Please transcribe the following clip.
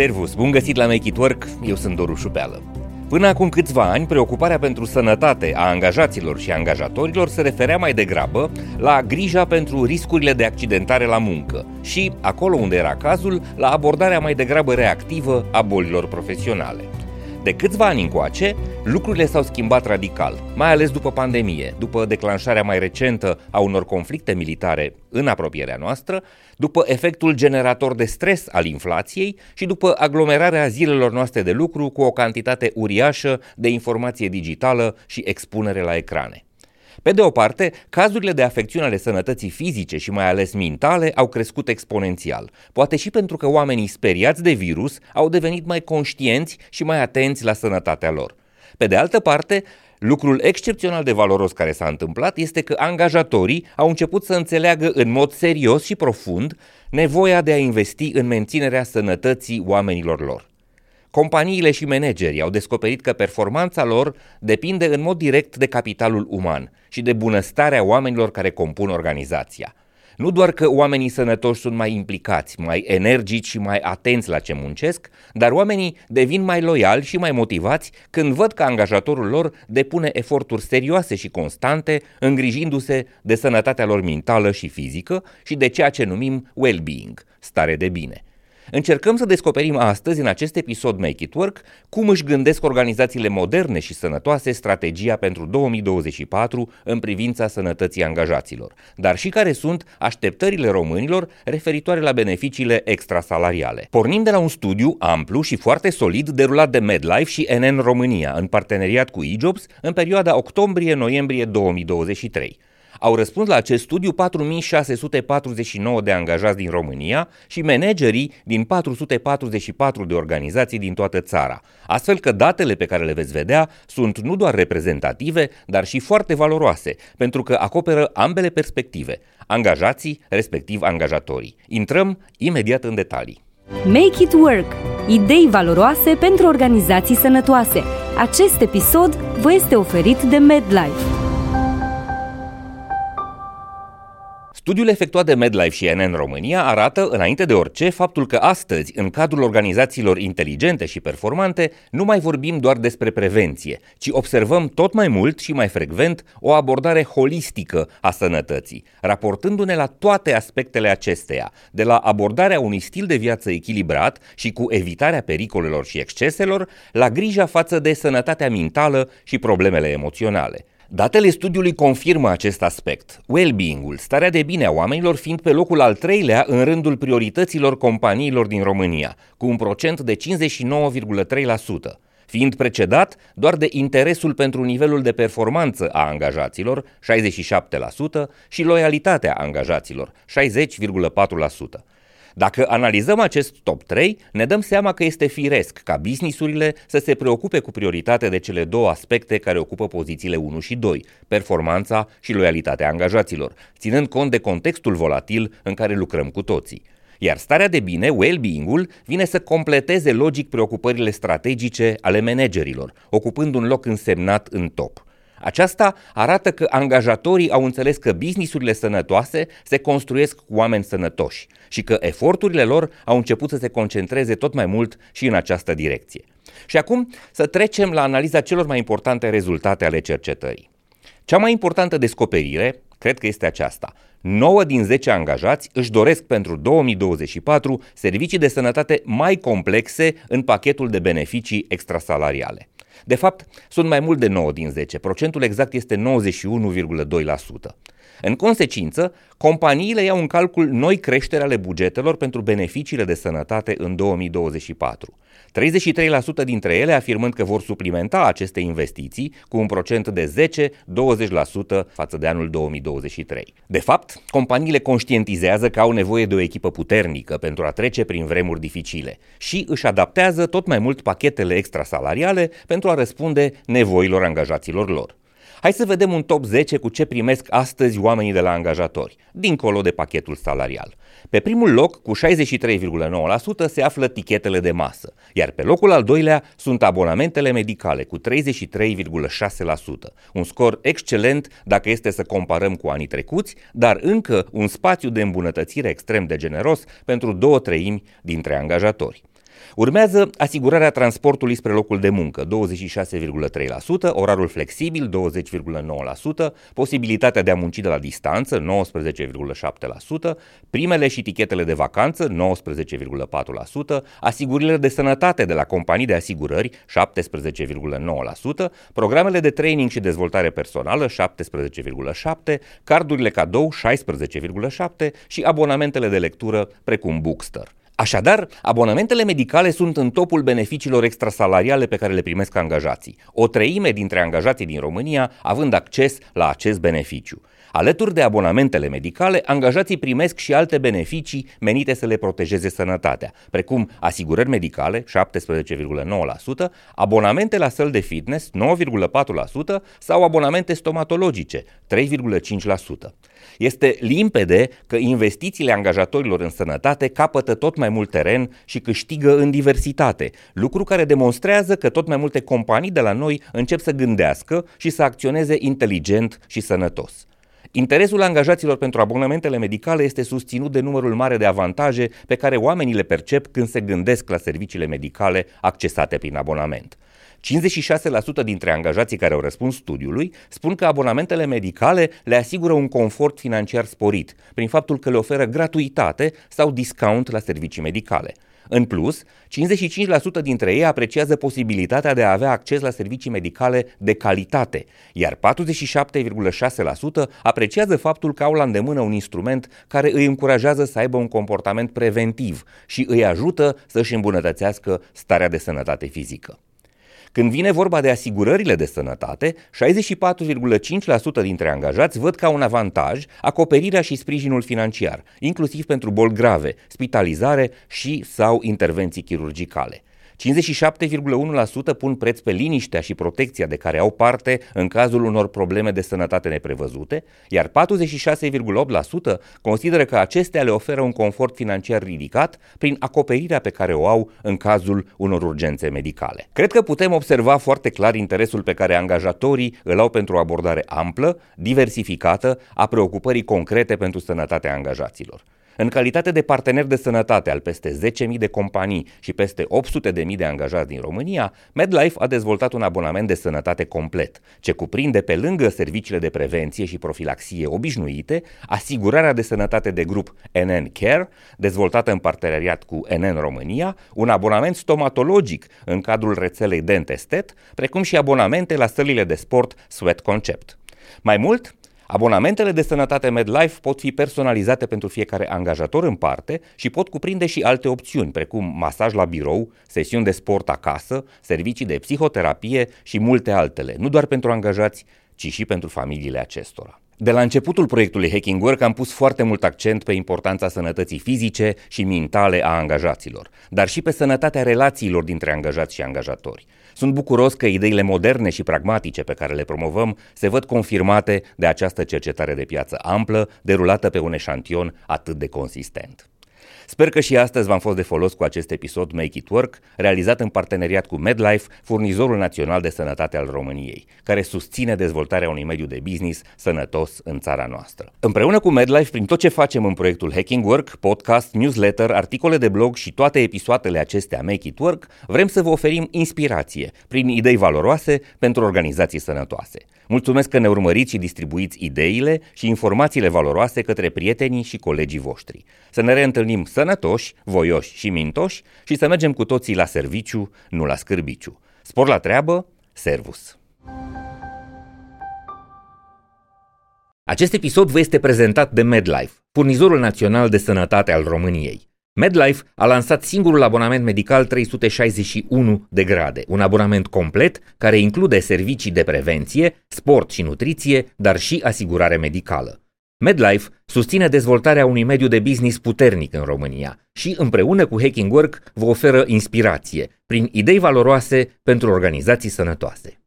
Servus, bun găsit la Make It Work, eu sunt Doru Șupeală. Până acum câțiva ani, preocuparea pentru sănătate a angajaților și angajatorilor se referea mai degrabă la grija pentru riscurile de accidentare la muncă și, acolo unde era cazul, la abordarea mai degrabă reactivă a bolilor profesionale. De câțiva ani încoace, lucrurile s-au schimbat radical, mai ales după pandemie, după declanșarea mai recentă a unor conflicte militare în apropierea noastră, după efectul generator de stres al inflației și după aglomerarea zilelor noastre de lucru cu o cantitate uriașă de informație digitală și expunere la ecrane. Pe de o parte, cazurile de afecțiune ale sănătății fizice și mai ales mentale au crescut exponențial, poate și pentru că oamenii speriați de virus au devenit mai conștienți și mai atenți la sănătatea lor. Pe de altă parte, Lucrul excepțional de valoros care s-a întâmplat este că angajatorii au început să înțeleagă în mod serios și profund nevoia de a investi în menținerea sănătății oamenilor lor. Companiile și managerii au descoperit că performanța lor depinde în mod direct de capitalul uman și de bunăstarea oamenilor care compun organizația. Nu doar că oamenii sănătoși sunt mai implicați, mai energici și mai atenți la ce muncesc, dar oamenii devin mai loiali și mai motivați când văd că angajatorul lor depune eforturi serioase și constante, îngrijindu-se de sănătatea lor mentală și fizică și de ceea ce numim well-being, stare de bine – Încercăm să descoperim astăzi, în acest episod Make It Work, cum își gândesc organizațiile moderne și sănătoase strategia pentru 2024 în privința sănătății angajaților, dar și care sunt așteptările românilor referitoare la beneficiile extrasalariale. Pornim de la un studiu amplu și foarte solid derulat de MedLife și NN România, în parteneriat cu eJobs, în perioada octombrie-noiembrie 2023. Au răspuns la acest studiu 4649 de angajați din România și managerii din 444 de organizații din toată țara. Astfel că datele pe care le veți vedea sunt nu doar reprezentative, dar și foarte valoroase, pentru că acoperă ambele perspective, angajații, respectiv angajatorii. Intrăm imediat în detalii. Make it work! Idei valoroase pentru organizații sănătoase. Acest episod vă este oferit de MedLife. Studiul efectuat de MedLife și NN România arată, înainte de orice, faptul că astăzi, în cadrul organizațiilor inteligente și performante, nu mai vorbim doar despre prevenție, ci observăm tot mai mult și mai frecvent o abordare holistică a sănătății, raportându-ne la toate aspectele acesteia, de la abordarea unui stil de viață echilibrat și cu evitarea pericolelor și exceselor, la grija față de sănătatea mentală și problemele emoționale. Datele studiului confirmă acest aspect, well-being-ul, starea de bine a oamenilor fiind pe locul al treilea în rândul priorităților companiilor din România, cu un procent de 59,3% fiind precedat doar de interesul pentru nivelul de performanță a angajaților, 67%, și loialitatea angajaților, 60,4%. Dacă analizăm acest top 3, ne dăm seama că este firesc ca businessurile să se preocupe cu prioritate de cele două aspecte care ocupă pozițiile 1 și 2, performanța și loialitatea angajaților, ținând cont de contextul volatil în care lucrăm cu toții. Iar starea de bine, well-being-ul, vine să completeze logic preocupările strategice ale managerilor, ocupând un loc însemnat în top. Aceasta arată că angajatorii au înțeles că businessurile sănătoase se construiesc cu oameni sănătoși și că eforturile lor au început să se concentreze tot mai mult și în această direcție. Și acum să trecem la analiza celor mai importante rezultate ale cercetării. Cea mai importantă descoperire, cred că este aceasta. 9 din 10 angajați își doresc pentru 2024 servicii de sănătate mai complexe în pachetul de beneficii extrasalariale. De fapt, sunt mai mult de 9 din 10. Procentul exact este 91,2%. În consecință, companiile iau în calcul noi creșteri ale bugetelor pentru beneficiile de sănătate în 2024. 33% dintre ele afirmând că vor suplimenta aceste investiții cu un procent de 10-20% față de anul 2023. De fapt, companiile conștientizează că au nevoie de o echipă puternică pentru a trece prin vremuri dificile și își adaptează tot mai mult pachetele extrasalariale pentru a răspunde nevoilor angajaților lor. Hai să vedem un top 10 cu ce primesc astăzi oamenii de la angajatori, dincolo de pachetul salarial. Pe primul loc, cu 63,9%, se află tichetele de masă, iar pe locul al doilea sunt abonamentele medicale cu 33,6%, un scor excelent dacă este să comparăm cu anii trecuți, dar încă un spațiu de îmbunătățire extrem de generos pentru două treimi dintre angajatori. Urmează asigurarea transportului spre locul de muncă, 26,3%, orarul flexibil, 20,9%, posibilitatea de a munci de la distanță, 19,7%, primele și tichetele de vacanță, 19,4%, asigurările de sănătate de la companii de asigurări, 17,9%, programele de training și dezvoltare personală, 17,7%, cardurile cadou, 16,7% și abonamentele de lectură, precum Bookster. Așadar, abonamentele medicale sunt în topul beneficiilor extrasalariale pe care le primesc angajații. O treime dintre angajații din România având acces la acest beneficiu. Alături de abonamentele medicale, angajații primesc și alte beneficii menite să le protejeze sănătatea, precum asigurări medicale, 17,9%, abonamente la săl de fitness, 9,4% sau abonamente stomatologice, 3,5%. Este limpede că investițiile angajatorilor în sănătate capătă tot mai mult teren și câștigă în diversitate, lucru care demonstrează că tot mai multe companii de la noi încep să gândească și să acționeze inteligent și sănătos. Interesul angajaților pentru abonamentele medicale este susținut de numărul mare de avantaje pe care oamenii le percep când se gândesc la serviciile medicale accesate prin abonament. 56% dintre angajații care au răspuns studiului spun că abonamentele medicale le asigură un confort financiar sporit, prin faptul că le oferă gratuitate sau discount la servicii medicale. În plus, 55% dintre ei apreciază posibilitatea de a avea acces la servicii medicale de calitate, iar 47,6% apreciază faptul că au la îndemână un instrument care îi încurajează să aibă un comportament preventiv și îi ajută să-și îmbunătățească starea de sănătate fizică. Când vine vorba de asigurările de sănătate, 64,5% dintre angajați văd ca un avantaj acoperirea și sprijinul financiar, inclusiv pentru boli grave, spitalizare și sau intervenții chirurgicale. 57,1% pun preț pe liniștea și protecția de care au parte în cazul unor probleme de sănătate neprevăzute, iar 46,8% consideră că acestea le oferă un confort financiar ridicat prin acoperirea pe care o au în cazul unor urgențe medicale. Cred că putem observa foarte clar interesul pe care angajatorii îl au pentru o abordare amplă, diversificată, a preocupării concrete pentru sănătatea angajaților. În calitate de partener de sănătate al peste 10.000 de companii și peste 800.000 de angajați din România, MedLife a dezvoltat un abonament de sănătate complet, ce cuprinde pe lângă serviciile de prevenție și profilaxie obișnuite, asigurarea de sănătate de grup NN Care, dezvoltată în parteneriat cu NN România, un abonament stomatologic în cadrul rețelei Dentestet, precum și abonamente la sălile de sport Sweat Concept. Mai mult, Abonamentele de sănătate MedLife pot fi personalizate pentru fiecare angajator în parte și pot cuprinde și alte opțiuni, precum masaj la birou, sesiuni de sport acasă, servicii de psihoterapie și multe altele, nu doar pentru angajați, ci și pentru familiile acestora. De la începutul proiectului Hacking Work am pus foarte mult accent pe importanța sănătății fizice și mentale a angajaților, dar și pe sănătatea relațiilor dintre angajați și angajatori. Sunt bucuros că ideile moderne și pragmatice pe care le promovăm se văd confirmate de această cercetare de piață amplă, derulată pe un eșantion atât de consistent. Sper că și astăzi v-am fost de folos cu acest episod Make It Work, realizat în parteneriat cu MedLife, furnizorul național de sănătate al României, care susține dezvoltarea unui mediu de business sănătos în țara noastră. Împreună cu MedLife, prin tot ce facem în proiectul Hacking Work, podcast, newsletter, articole de blog și toate episoadele acestea Make It Work, vrem să vă oferim inspirație prin idei valoroase pentru organizații sănătoase. Mulțumesc că ne urmăriți și distribuiți ideile și informațiile valoroase către prietenii și colegii voștri. Să ne reîntâlnim sănătoși, voioși și mintoși și să mergem cu toții la serviciu, nu la scârbiciu. Spor la treabă, servus! Acest episod vă este prezentat de MedLife, furnizorul național de sănătate al României. MedLife a lansat singurul abonament medical 361 de grade, un abonament complet care include servicii de prevenție, sport și nutriție, dar și asigurare medicală. MedLife susține dezvoltarea unui mediu de business puternic în România și împreună cu Hacking Work vă oferă inspirație prin idei valoroase pentru organizații sănătoase.